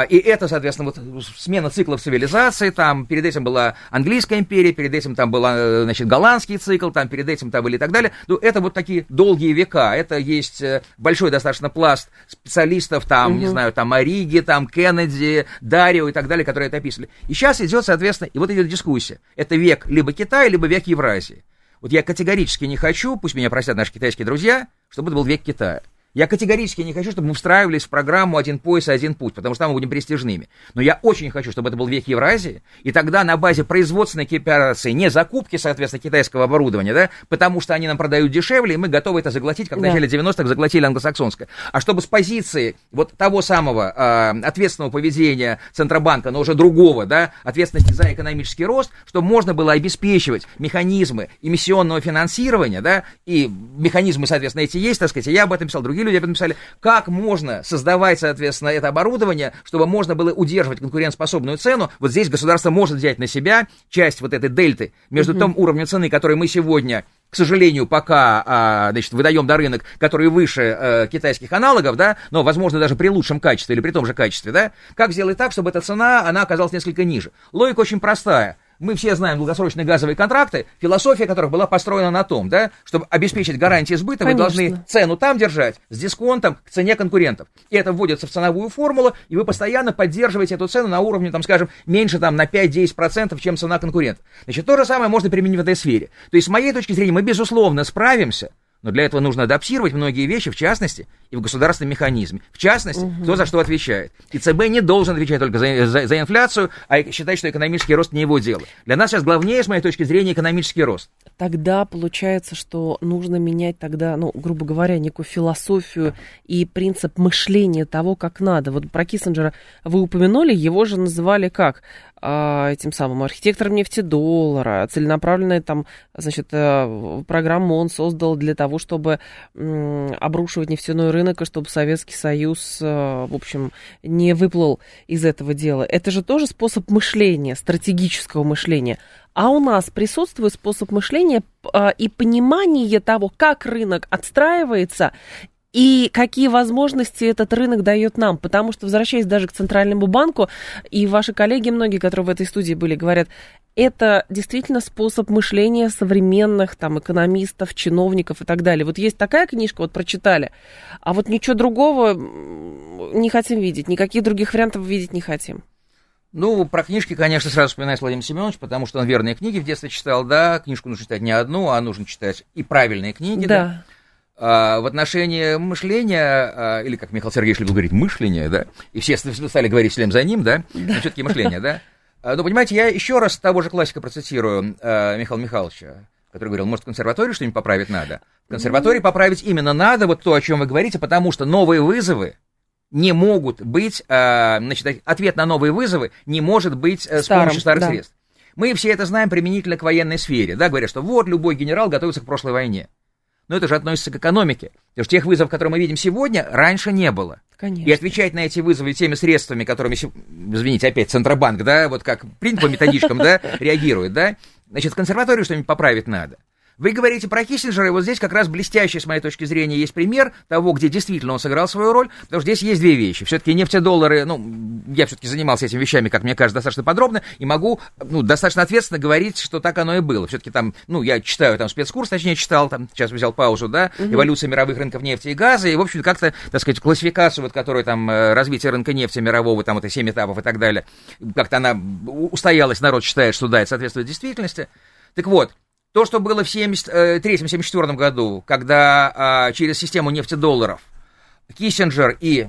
и это, соответственно, вот смена циклов цивилизации, там перед этим была английская империя, перед этим там был, значит, голландский цикл, там перед этим там были и так далее. Ну, это вот такие долгие века, это есть большой достаточно пласт специалистов, там, угу. не знаю, там Ориги, там Кеннеди, Дарио и так далее, которые это описывали. И сейчас идет, соответственно, и вот идет дискуссия. Это век либо Китая, либо век Евразии. Вот я категорически не хочу, пусть меня простят наши китайские друзья, чтобы это был век Китая. Я категорически не хочу, чтобы мы встраивались в программу «Один пояс и один путь», потому что там мы будем престижными. Но я очень хочу, чтобы это был век Евразии, и тогда на базе производственной кооперации, не закупки, соответственно, китайского оборудования, да, потому что они нам продают дешевле, и мы готовы это заглотить, как да. в начале 90-х заглотили англосаксонское. А чтобы с позиции вот того самого э, ответственного поведения Центробанка, но уже другого, да, ответственности за экономический рост, чтобы можно было обеспечивать механизмы эмиссионного финансирования, да, и механизмы, соответственно, эти есть, так сказать, я об этом писал, другие люди об этом писали, как можно создавать, соответственно, это оборудование, чтобы можно было удерживать конкурентоспособную цену. Вот здесь государство может взять на себя часть вот этой дельты между угу. том уровнем цены, который мы сегодня к сожалению, пока, а, значит, выдаем на рынок, который выше э, китайских аналогов, да, но, возможно, даже при лучшем качестве или при том же качестве, да, как сделать так, чтобы эта цена, она оказалась несколько ниже. Логика очень простая мы все знаем долгосрочные газовые контракты, философия которых была построена на том, да, чтобы обеспечить гарантии сбыта, Конечно. вы должны цену там держать с дисконтом к цене конкурентов. И это вводится в ценовую формулу, и вы постоянно поддерживаете эту цену на уровне, там, скажем, меньше там, на 5-10%, чем цена конкурентов. Значит, то же самое можно применить в этой сфере. То есть, с моей точки зрения, мы, безусловно, справимся, но для этого нужно адаптировать многие вещи, в частности, и в государственном механизме. В частности, угу. кто за что отвечает. И ЦБ не должен отвечать только за, за, за инфляцию, а считать, что экономический рост не его дело. Для нас сейчас главнее, с моей точки зрения, экономический рост. Тогда получается, что нужно менять тогда, ну, грубо говоря, некую философию и принцип мышления того, как надо. Вот про Киссинджера вы упомянули, его же называли как? А, этим самым архитектором нефтедоллара, целенаправленная там, значит, э, программу он создал для того, чтобы обрушивать нефтяной рынок, и чтобы Советский Союз, э, в общем, не выплыл из этого дела. Это же тоже способ мышления, стратегического мышления. А у нас присутствует способ мышления а, и понимание того, как рынок отстраивается и какие возможности этот рынок дает нам. Потому что, возвращаясь даже к Центральному банку, и ваши коллеги, многие, которые в этой студии были, говорят, это действительно способ мышления современных там экономистов, чиновников и так далее. Вот есть такая книжка, вот прочитали, а вот ничего другого не хотим видеть, никаких других вариантов видеть не хотим. Ну, про книжки, конечно, сразу вспоминает Владимир Семенович, потому что он верные книги в детстве читал, да, книжку нужно читать не одну, а нужно читать и правильные книги, да. да. А, в отношении мышления, а, или как Михаил Сергеевич любил говорить, мышления, да, и все стали говорить всем за ним, да, да. но все-таки мышление, да. А, ну, понимаете, я еще раз того же классика процитирую Михаила Михайловича, который говорил, может, в консерватории что-нибудь поправить надо. В консерватории поправить именно надо, вот то, о чем вы говорите, потому что новые вызовы, не могут быть, значит, ответ на новые вызовы не может быть Старым, с помощью старых да. средств. Мы все это знаем применительно к военной сфере, да, говорят, что вот любой генерал готовится к прошлой войне. Но это же относится к экономике. Потому что тех вызовов, которые мы видим сегодня, раньше не было. Конечно. И отвечать на эти вызовы теми средствами, которыми, извините, опять Центробанк, да, вот как принят по методичкам, да, реагирует, да, значит, в консерваторию что-нибудь поправить надо. Вы говорите про Киссинджера, и вот здесь как раз блестящий, с моей точки зрения, есть пример того, где действительно он сыграл свою роль, потому что здесь есть две вещи. Все-таки нефтедоллары, ну, я все-таки занимался этими вещами, как мне кажется, достаточно подробно, и могу, ну, достаточно ответственно говорить, что так оно и было. Все-таки там, ну, я читаю там спецкурс, точнее, читал, там, сейчас взял паузу, да, угу. эволюция мировых рынков нефти и газа, и, в общем, как-то, так сказать, классификацию, вот, которую там, э, развитие рынка нефти мирового, там, вот, и 7 этапов и так далее, как-то она устоялась, народ считает, что да, это соответствует действительности. Так вот, то, что было в 1973-1974 году, когда а, через систему нефтедолларов Киссинджер и,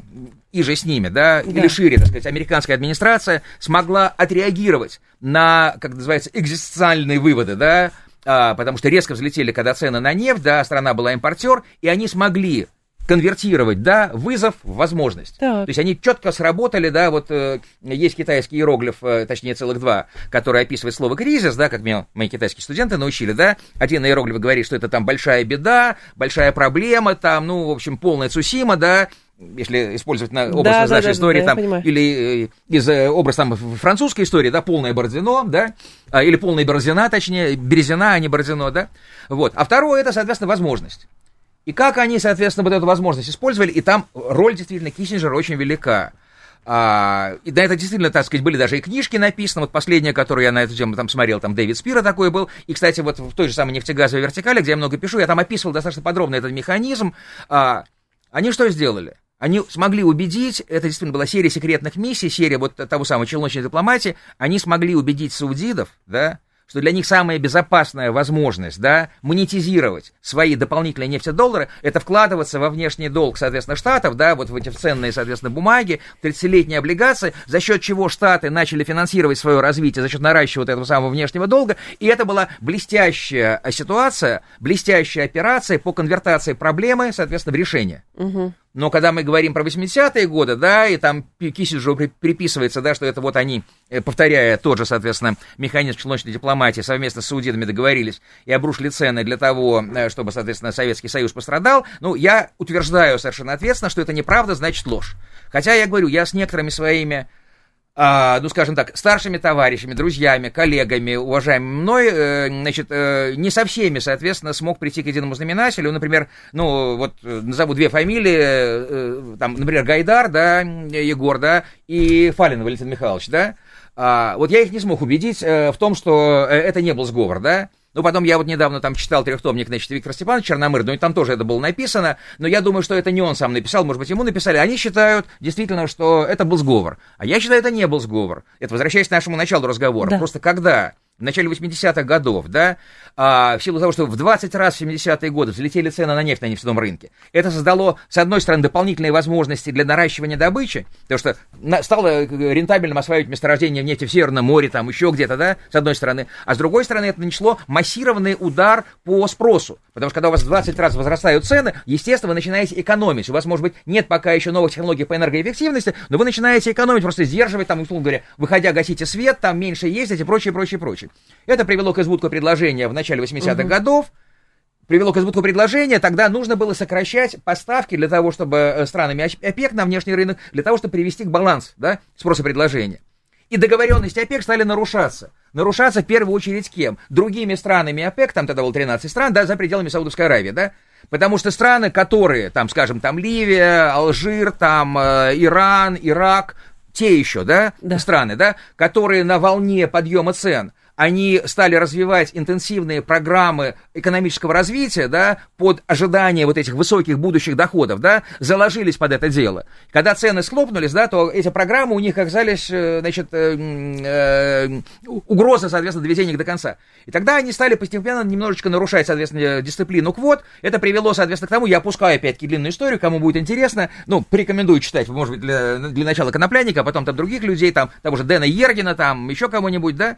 и же с ними, да, да, или шире, так сказать, американская администрация смогла отреагировать на, как называется, экзистенциальные выводы, да, а, потому что резко взлетели, когда цены на нефть, да, страна была импортер, и они смогли конвертировать, да, вызов в возможность. Так. То есть они четко сработали, да, вот э, есть китайский иероглиф, э, точнее целых два, который описывает слово кризис, да, как меня мои китайские студенты научили, да, один иероглиф говорит, что это там большая беда, большая проблема, там, ну, в общем, полная Цусима, да, если использовать на образ Да, из нашей да, истории, да, там, или э, из э, образа там, французской истории, да, полное Бородино, да, а, или полная Бородина, точнее, Березина, а не Бородино, да, вот. А второе, это, соответственно, возможность. И как они, соответственно, вот эту возможность использовали, и там роль действительно Киссинджера очень велика. А, и на это действительно, так сказать, были даже и книжки написаны. Вот последняя, которую я на эту тему там смотрел, там Дэвид Спира такой был. И, кстати, вот в той же самой нефтегазовой вертикали, где я много пишу, я там описывал достаточно подробно этот механизм. А, они что сделали? Они смогли убедить, это действительно была серия секретных миссий, серия вот того самого челночной дипломатии, они смогли убедить саудидов, да, что для них самая безопасная возможность, да, монетизировать свои дополнительные нефтедоллары, это вкладываться во внешний долг, соответственно, штатов, да, вот в эти ценные, соответственно, бумаги, 30-летние облигации, за счет чего штаты начали финансировать свое развитие, за счет наращивания вот этого самого внешнего долга, и это была блестящая ситуация, блестящая операция по конвертации проблемы, соответственно, в решение. Но когда мы говорим про 80-е годы, да, и там Киссинджеру при- приписывается, да, что это вот они, э, повторяя тот же, соответственно, механизм челночной дипломатии, совместно с саудитами договорились и обрушили цены для того, э, чтобы, соответственно, Советский Союз пострадал, ну, я утверждаю совершенно ответственно, что это неправда, значит ложь. Хотя я говорю, я с некоторыми своими а, ну, скажем так, старшими товарищами, друзьями, коллегами, уважаемыми мной, э, значит, э, не со всеми, соответственно, смог прийти к единому знаменателю. Например, ну, вот э, назову две фамилии, там, например, Гайдар, да, Егор, да, и Фалин Валентин Михайлович, да. А, вот я их не смог убедить в том, что это не был сговор, да. Ну, потом я вот недавно там читал трехтомник, значит, Виктора Степановича Черномыр, ну, и там тоже это было написано, но я думаю, что это не он сам написал, может быть, ему написали. Они считают действительно, что это был сговор. А я считаю, это не был сговор. Это возвращаясь к нашему началу разговора. Да. Просто когда в начале 80-х годов, да, а, в силу того, что в 20 раз в 70-е годы взлетели цены на нефть на нефтяном рынке, это создало, с одной стороны, дополнительные возможности для наращивания добычи, потому что на- стало э, рентабельным осваивать месторождения нефти в Северном море, там еще где-то, да, с одной стороны, а с другой стороны, это нанесло массированный удар по спросу, потому что когда у вас в 20 раз возрастают цены, естественно, вы начинаете экономить, у вас, может быть, нет пока еще новых технологий по энергоэффективности, но вы начинаете экономить, просто сдерживать, там, условно говоря, выходя, гасите свет, там, меньше ездить и прочее, прочее, прочее. Это привело к избытку предложения в начале 80-х годов, привело к избытку предложения, тогда нужно было сокращать поставки для того, чтобы э, странами ОПЕК на внешний рынок, для того, чтобы привести к баланс да, спроса и предложения. И договоренности ОПЕК стали нарушаться. Нарушаться в первую очередь кем? Другими странами ОПЕК, там тогда было 13 стран, да, за пределами Саудовской Аравии, да? Потому что страны, которые, там, скажем, там Ливия, Алжир, там э, Иран, Ирак, те еще, да, Да. страны, да, которые на волне подъема цен, они стали развивать интенсивные программы экономического развития, да, под ожидание вот этих высоких будущих доходов, да, заложились под это дело. Когда цены схлопнулись, да, то эти программы у них оказались, э, значит, э, э, угроза, соответственно, доведения их до конца. И тогда они стали постепенно немножечко нарушать, соответственно, дисциплину квот. Это привело, соответственно, к тому, я опускаю опять-таки длинную историю, кому будет интересно, ну, порекомендую читать, может быть, для, для начала Коноплянника, а потом там других людей, там, того же Дэна Ергина, там, еще кого-нибудь, да.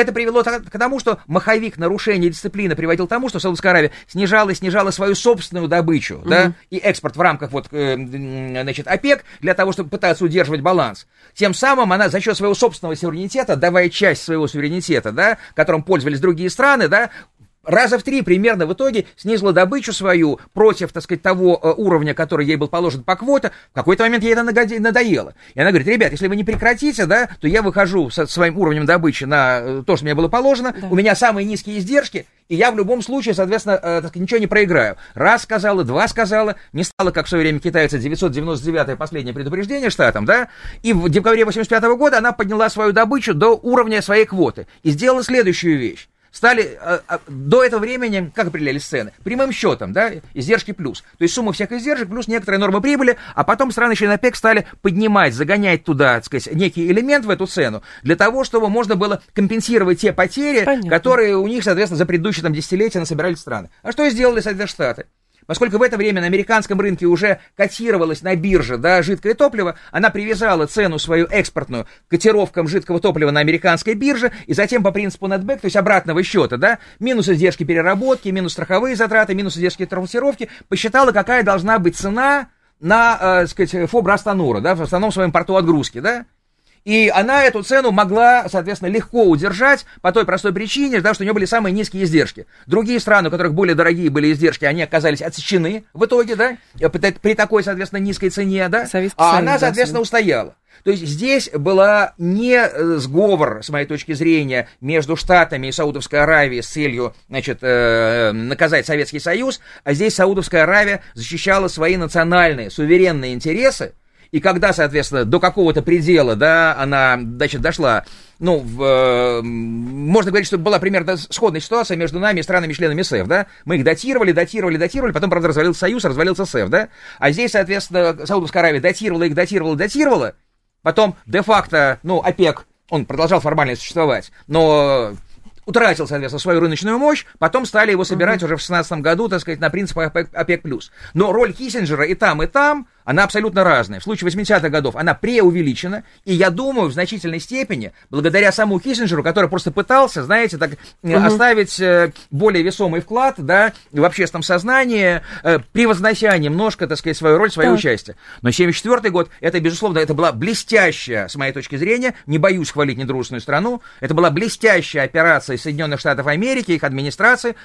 Это привело к тому, что маховик нарушения дисциплины приводил к тому, что Саудовская Аравия снижала и снижала свою собственную добычу, да, и экспорт в рамках вот, э, значит, ОПЕК для того, чтобы пытаться удерживать баланс. Тем самым она за счет своего собственного суверенитета, давая часть своего суверенитета, да, которым пользовались другие страны, да, раза в три примерно в итоге снизила добычу свою против, так сказать, того э, уровня, который ей был положен по квоте. В какой-то момент ей это надоело. И она говорит, ребят, если вы не прекратите, да, то я выхожу со своим уровнем добычи на э, то, что мне было положено, у меня самые низкие издержки, и я в любом случае, соответственно, э, так ничего не проиграю. Раз сказала, два сказала, не стало, как в свое время китайцы, 999-е последнее предупреждение штатам, да, и в декабре 85 года она подняла свою добычу до уровня своей квоты и сделала следующую вещь стали э, э, до этого времени, как определялись цены? Прямым счетом, да, издержки плюс. То есть сумма всех издержек плюс некоторая норма прибыли, а потом страны члены ОПЕК стали поднимать, загонять туда, так сказать, некий элемент в эту цену, для того, чтобы можно было компенсировать те потери, Понятно. которые у них, соответственно, за предыдущие там, десятилетия насобирали страны. А что сделали, соответственно, Штаты? Поскольку в это время на американском рынке уже котировалось на бирже да, жидкое топливо, она привязала цену свою экспортную к котировкам жидкого топлива на американской бирже, и затем по принципу netback, то есть обратного счета, да, минус издержки переработки, минус страховые затраты, минус издержки транспортировки, посчитала, какая должна быть цена на, э, сказать, ФОБ Растанура, да, в основном своем порту отгрузки, да, И она эту цену могла, соответственно, легко удержать по той простой причине, да, что у нее были самые низкие издержки. Другие страны, у которых более дорогие были издержки, они оказались отсечены в итоге, да, при, при такой, соответственно, низкой цене, да, Советский а Союз, она, да, соответственно, устояла. То есть здесь была не э, сговор, с моей точки зрения, между Штатами и Саудовской Аравией с целью значит, э, наказать Советский Союз, а здесь Саудовская Аравия защищала свои национальные суверенные интересы, и когда, соответственно, до какого-то предела, да, она, значит, дошла, ну, в, э, можно говорить, что была примерно сходная ситуация между нами и странами-членами СЭФ, да, мы их датировали, датировали, датировали, потом, правда, развалился Союз, развалился СЭФ, да, а здесь, соответственно, Саудовская Аравия датировала их, датировала, датировала, потом, де-факто, ну, ОПЕК, он продолжал формально существовать, но утратил, соответственно, свою рыночную мощь, потом стали его собирать uh-huh. уже в 16 году, так сказать, на принципах. ОПЕК+. Но роль Киссинджера и там, и там, она абсолютно разная. В случае 80-х годов она преувеличена, и я думаю, в значительной степени, благодаря самому Киссинджеру, который просто пытался, знаете, так угу. оставить э, более весомый вклад, да, в общественном сознании, э, превознося немножко, так сказать, свою роль, свое да. участие. Но 74 год, это, безусловно, это была блестящая, с моей точки зрения, не боюсь хвалить недружественную страну, это была блестящая операция Соединенных Штатов Америки, их администрации,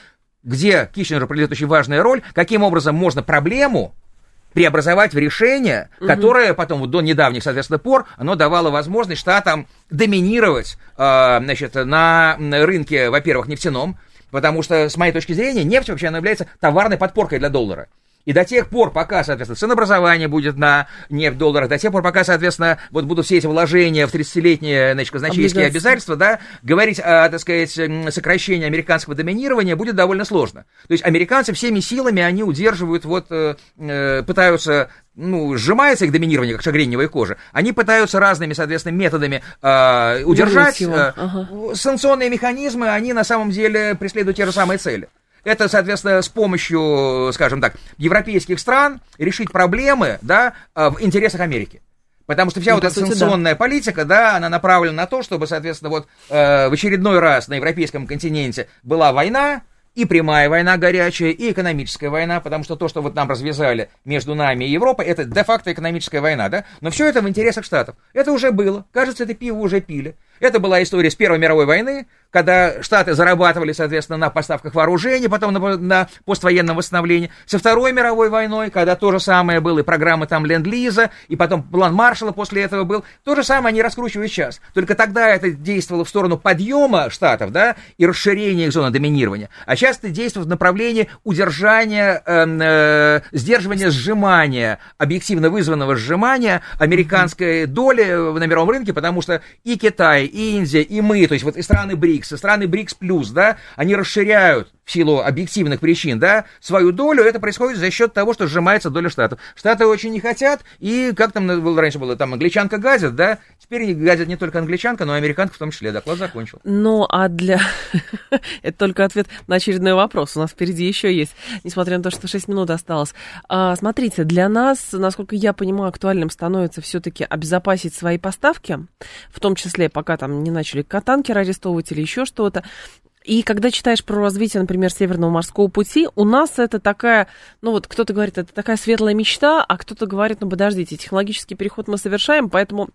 где Киссинджеру придет очень важная роль, каким образом можно проблему преобразовать в решение, угу. которое потом, вот до недавних, соответственно, пор, оно давало возможность штатам доминировать, э, значит, на рынке, во-первых, нефтяном, потому что, с моей точки зрения, нефть вообще она является товарной подпоркой для доллара. И до тех пор, пока, соответственно, ценообразование будет на нефть долларах, до тех пор, пока, соответственно, вот будут все эти вложения в 30-летние, значит, казначейские обязательства, да, говорить о, так сказать, сокращении американского доминирования будет довольно сложно. То есть американцы всеми силами, они удерживают, вот, э, э пытаются ну, сжимается их доминирование, как шагреневая кожа, они пытаются разными, соответственно, методами э, удержать. Э, ага. Санкционные механизмы, они на самом деле преследуют те же самые цели. Это, соответственно, с помощью, скажем так, европейских стран решить проблемы, да, э, в интересах Америки. Потому что вся ну, вот эта санкционная да. политика, да, она направлена на то, чтобы, соответственно, вот э, в очередной раз на европейском континенте была война, и прямая война горячая, и экономическая война, потому что то, что вот нам развязали между нами и Европой, это де-факто экономическая война, да? Но все это в интересах Штатов. Это уже было. Кажется, это пиво уже пили. Это была история с Первой мировой войны, когда Штаты зарабатывали, соответственно, на поставках вооружений, потом на, на поствоенном восстановлении. Со Второй мировой войной, когда то же самое было, и программы там Ленд-Лиза, и потом план Маршала после этого был, то же самое они раскручивают сейчас. Только тогда это действовало в сторону подъема Штатов, да, и расширения их зоны доминирования. А сейчас это действует в направлении удержания, э, э, сдерживания сжимания, объективно вызванного сжимания американской доли на мировом рынке, потому что и Китай, и Индия, и мы, то есть вот и страны БРИКС, и страны БРИКС плюс, да, они расширяют в силу объективных причин, да, свою долю, это происходит за счет того, что сжимается доля штатов. Штаты очень не хотят, и как там раньше было, там англичанка газет, да, теперь газет не только англичанка, но и американка в том числе. Доклад закончил. Ну, а для... *laughs* это только ответ на очередной вопрос. У нас впереди еще есть, несмотря на то, что 6 минут осталось. А, смотрите, для нас, насколько я понимаю, актуальным становится все-таки обезопасить свои поставки, в том числе, пока там не начали катанкеры арестовывать или еще что-то. И когда читаешь про развитие, например, Северного морского пути, у нас это такая, ну вот кто-то говорит, это такая светлая мечта, а кто-то говорит, ну подождите, технологический переход мы совершаем, поэтому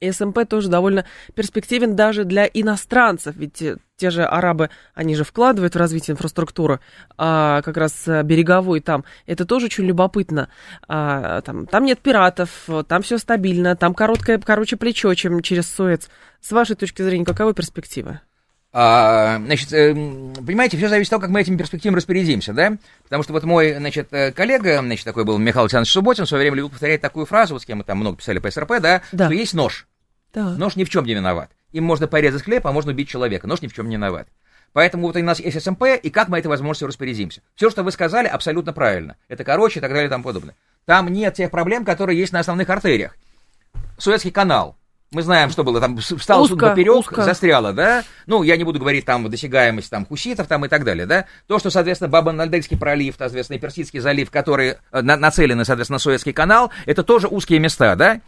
СМП тоже довольно перспективен даже для иностранцев, ведь те же арабы, они же вкладывают в развитие инфраструктуры, а как раз береговой там. Это тоже очень любопытно. А, там, там нет пиратов, там все стабильно, там короткое, короче, плечо, чем через Суэц. С вашей точки зрения, каковы перспективы? А, значит, э, понимаете, все зависит от того, как мы этими перспективами распорядимся, да? Потому что вот мой, значит, э, коллега, значит, такой был Михаил Александрович Субботин, в свое время любил повторять такую фразу, вот с кем мы там много писали по СРП, да, да. что есть нож. Да. Нож ни в чем не виноват. Им можно порезать хлеб, а можно убить человека. Нож ни в чем не виноват. Поэтому вот у нас есть СМП, и как мы этой возможностью распорядимся. Все, что вы сказали, абсолютно правильно. Это короче и так далее и тому подобное. Там нет тех проблем, которые есть на основных артериях. Суэцкий канал, мы знаем, что было, там встал узко, суд поперек, узко. застряло, да? Ну, я не буду говорить там досягаемость там хуситов там и так далее, да? То, что, соответственно, Баба-Нальдельский пролив, соответственно, Персидский залив, которые э, на, нацелены, соответственно, на Суэцкий канал, это тоже узкие места, да?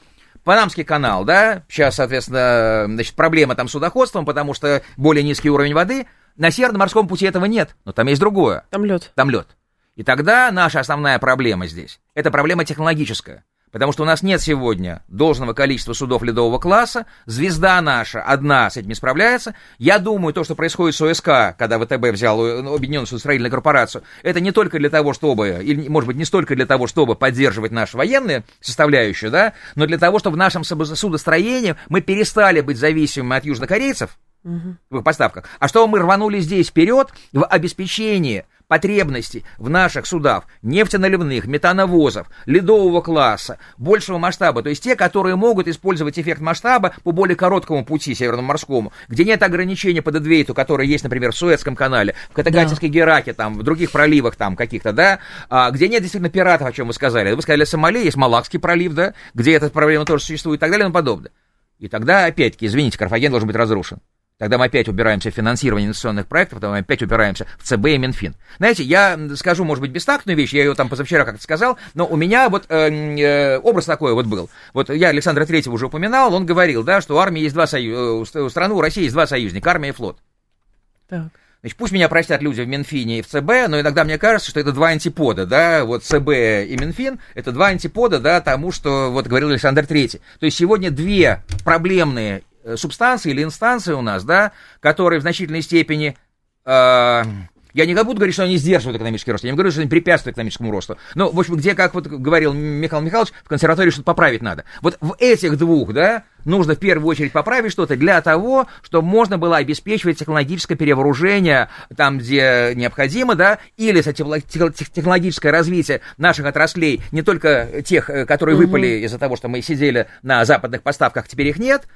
Панамский канал, да, сейчас, соответственно, значит, проблема там с судоходством, потому что более низкий уровень воды. На Северном морском пути этого нет, но там есть другое. Там лед. Там лед. И тогда наша основная проблема здесь, это проблема технологическая. Потому что у нас нет сегодня должного количества судов ледового класса. Звезда наша одна с этим не справляется. Я думаю, то, что происходит с ОСК, когда ВТБ взял э, ну, Объединенную судостроительную корпорацию, это не только для того, чтобы, или, может быть, не столько для того, чтобы поддерживать нашу военную составляющую, да, но для того, чтобы в нашем судостроении мы перестали быть зависимыми от южнокорейцев, в их поставках, а чтобы мы рванули здесь вперед в обеспечении потребностей в наших судах, нефтеналивных, метановозов, ледового класса, большего масштаба, то есть те, которые могут использовать эффект масштаба по более короткому пути северному морскому, где нет ограничений по дедвейту, которые есть, например, в Суэцком канале, в Катагатинской да. Гераке, там, в других проливах там каких-то, да, а, где нет действительно пиратов, о чем вы сказали. Вы сказали, Сомали, есть Малакский пролив, да, где эта проблема тоже существует и так далее и тому подобное. И тогда, опять-таки, извините, Карфаген должен быть разрушен. Тогда мы опять убираемся в финансирование инвестиционных проектов, тогда мы опять упираемся в ЦБ и Минфин. Знаете, я скажу, может быть, бестактную вещь, я ее там позавчера как-то сказал, но у меня вот э, э, образ такой вот был. Вот я Александра Третьего уже упоминал, он говорил, да, что у армии есть два союзника, у страны, у России есть два союзника, армия и флот. Так. Значит, пусть меня простят люди в Минфине и в ЦБ, но иногда мне кажется, что это два антипода, да, вот ЦБ и Минфин, это два антипода, да, тому, что вот говорил Александр Третий. То есть сегодня две проблемные Э, субстанции или инстанции у нас, да, которые в значительной степени... Э, я не буду говорить, что они сдерживают экономический рост, я не говорю, что они препятствуют экономическому росту. Но, в общем, где, как вот говорил Михаил Михайлович, в консерватории что-то поправить надо. Вот в этих двух, да, нужно в первую очередь поправить что-то для того, чтобы можно было обеспечивать технологическое перевооружение там, где необходимо, да, или технологическое развитие наших отраслей, не только тех, э, которые выпали из-за того, что мы сидели на западных поставках, теперь их нет,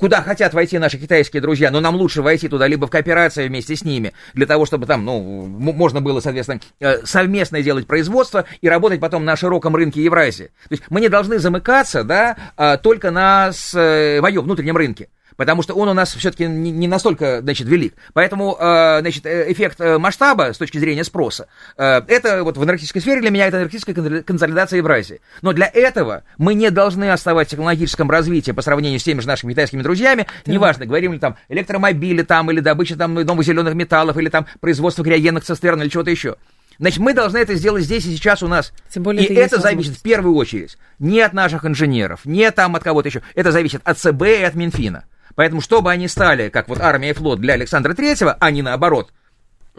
куда хотят войти наши китайские друзья, но нам лучше войти туда либо в кооперацию вместе с ними, для того, чтобы там, ну, можно было, соответственно, э, совместно делать производство и работать потом на широком рынке Евразии. То есть мы не должны замыкаться, да, а, только на своем внутреннем рынке потому что он у нас все-таки не настолько, значит, велик. Поэтому, э, значит, э, эффект э, масштаба с точки зрения спроса, это вот в энергетической сфере для меня это энергетическая консолидация Евразии. Но для этого мы не должны оставать в технологическом развитии по сравнению с теми же нашими китайскими друзьями, да. неважно, говорим ли там электромобили там, или добыча там новых зеленых металлов, или там производство криогенных цистерн, или чего-то еще. Значит, мы должны это сделать здесь и сейчас у нас. Тем более и это, это зависит в первую очередь не от наших инженеров, не там от кого-то еще. Это зависит от ЦБ и от Минфина. Поэтому, чтобы они стали, как вот армия и флот для Александра Третьего, а не наоборот,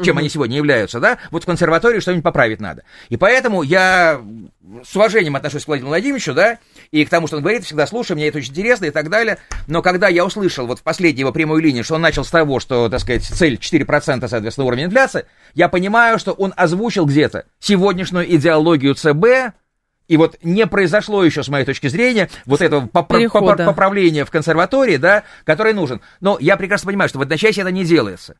чем угу. они сегодня являются, да, вот в консерватории что-нибудь поправить надо. И поэтому я с уважением отношусь к Владимиру Владимировичу, да, и к тому, что он говорит, всегда слушаю, мне это очень интересно и так далее. Но когда я услышал вот в последней его прямой линии, что он начал с того, что, так сказать, цель 4%, соответственно, уровень инфляции, я понимаю, что он озвучил где-то сегодняшнюю идеологию ЦБ, и вот не произошло еще, с моей точки зрения, вот этого попра- попра- поправления в консерватории, да, который нужен. Но я прекрасно понимаю, что в одночасье это не делается.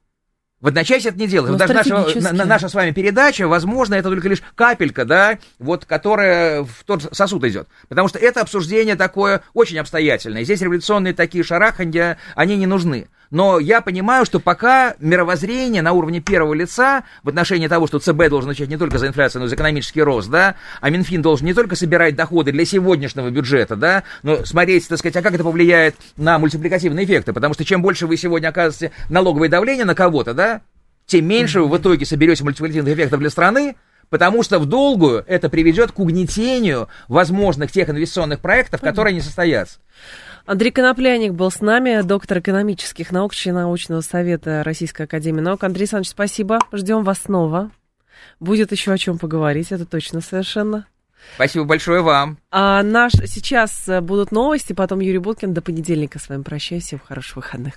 В одночасье это не делается. Даже наша, на, наша с вами передача, возможно, это только лишь капелька, да, вот, которая в тот сосуд идет. Потому что это обсуждение такое очень обстоятельное. Здесь революционные такие шараханья, они не нужны но я понимаю, что пока мировоззрение на уровне первого лица в отношении того, что ЦБ должен отвечать не только за инфляцию, но и за экономический рост, да, а Минфин должен не только собирать доходы для сегодняшнего бюджета, да, но смотреть, так сказать, а как это повлияет на мультипликативные эффекты, потому что чем больше вы сегодня оказываете налоговое давление на кого-то, да, тем меньше вы в итоге соберете мультипликативных эффектов для страны, потому что в долгую это приведет к угнетению возможных тех инвестиционных проектов, которые не состоятся. Андрей Конопляник был с нами, доктор экономических наук, член научного совета Российской Академии Наук. Андрей Александрович, спасибо. Ждем вас снова. Будет еще о чем поговорить, это точно совершенно. Спасибо большое вам. А наш сейчас будут новости, потом Юрий Буткин. До понедельника с вами прощаюсь. Всем хороших выходных.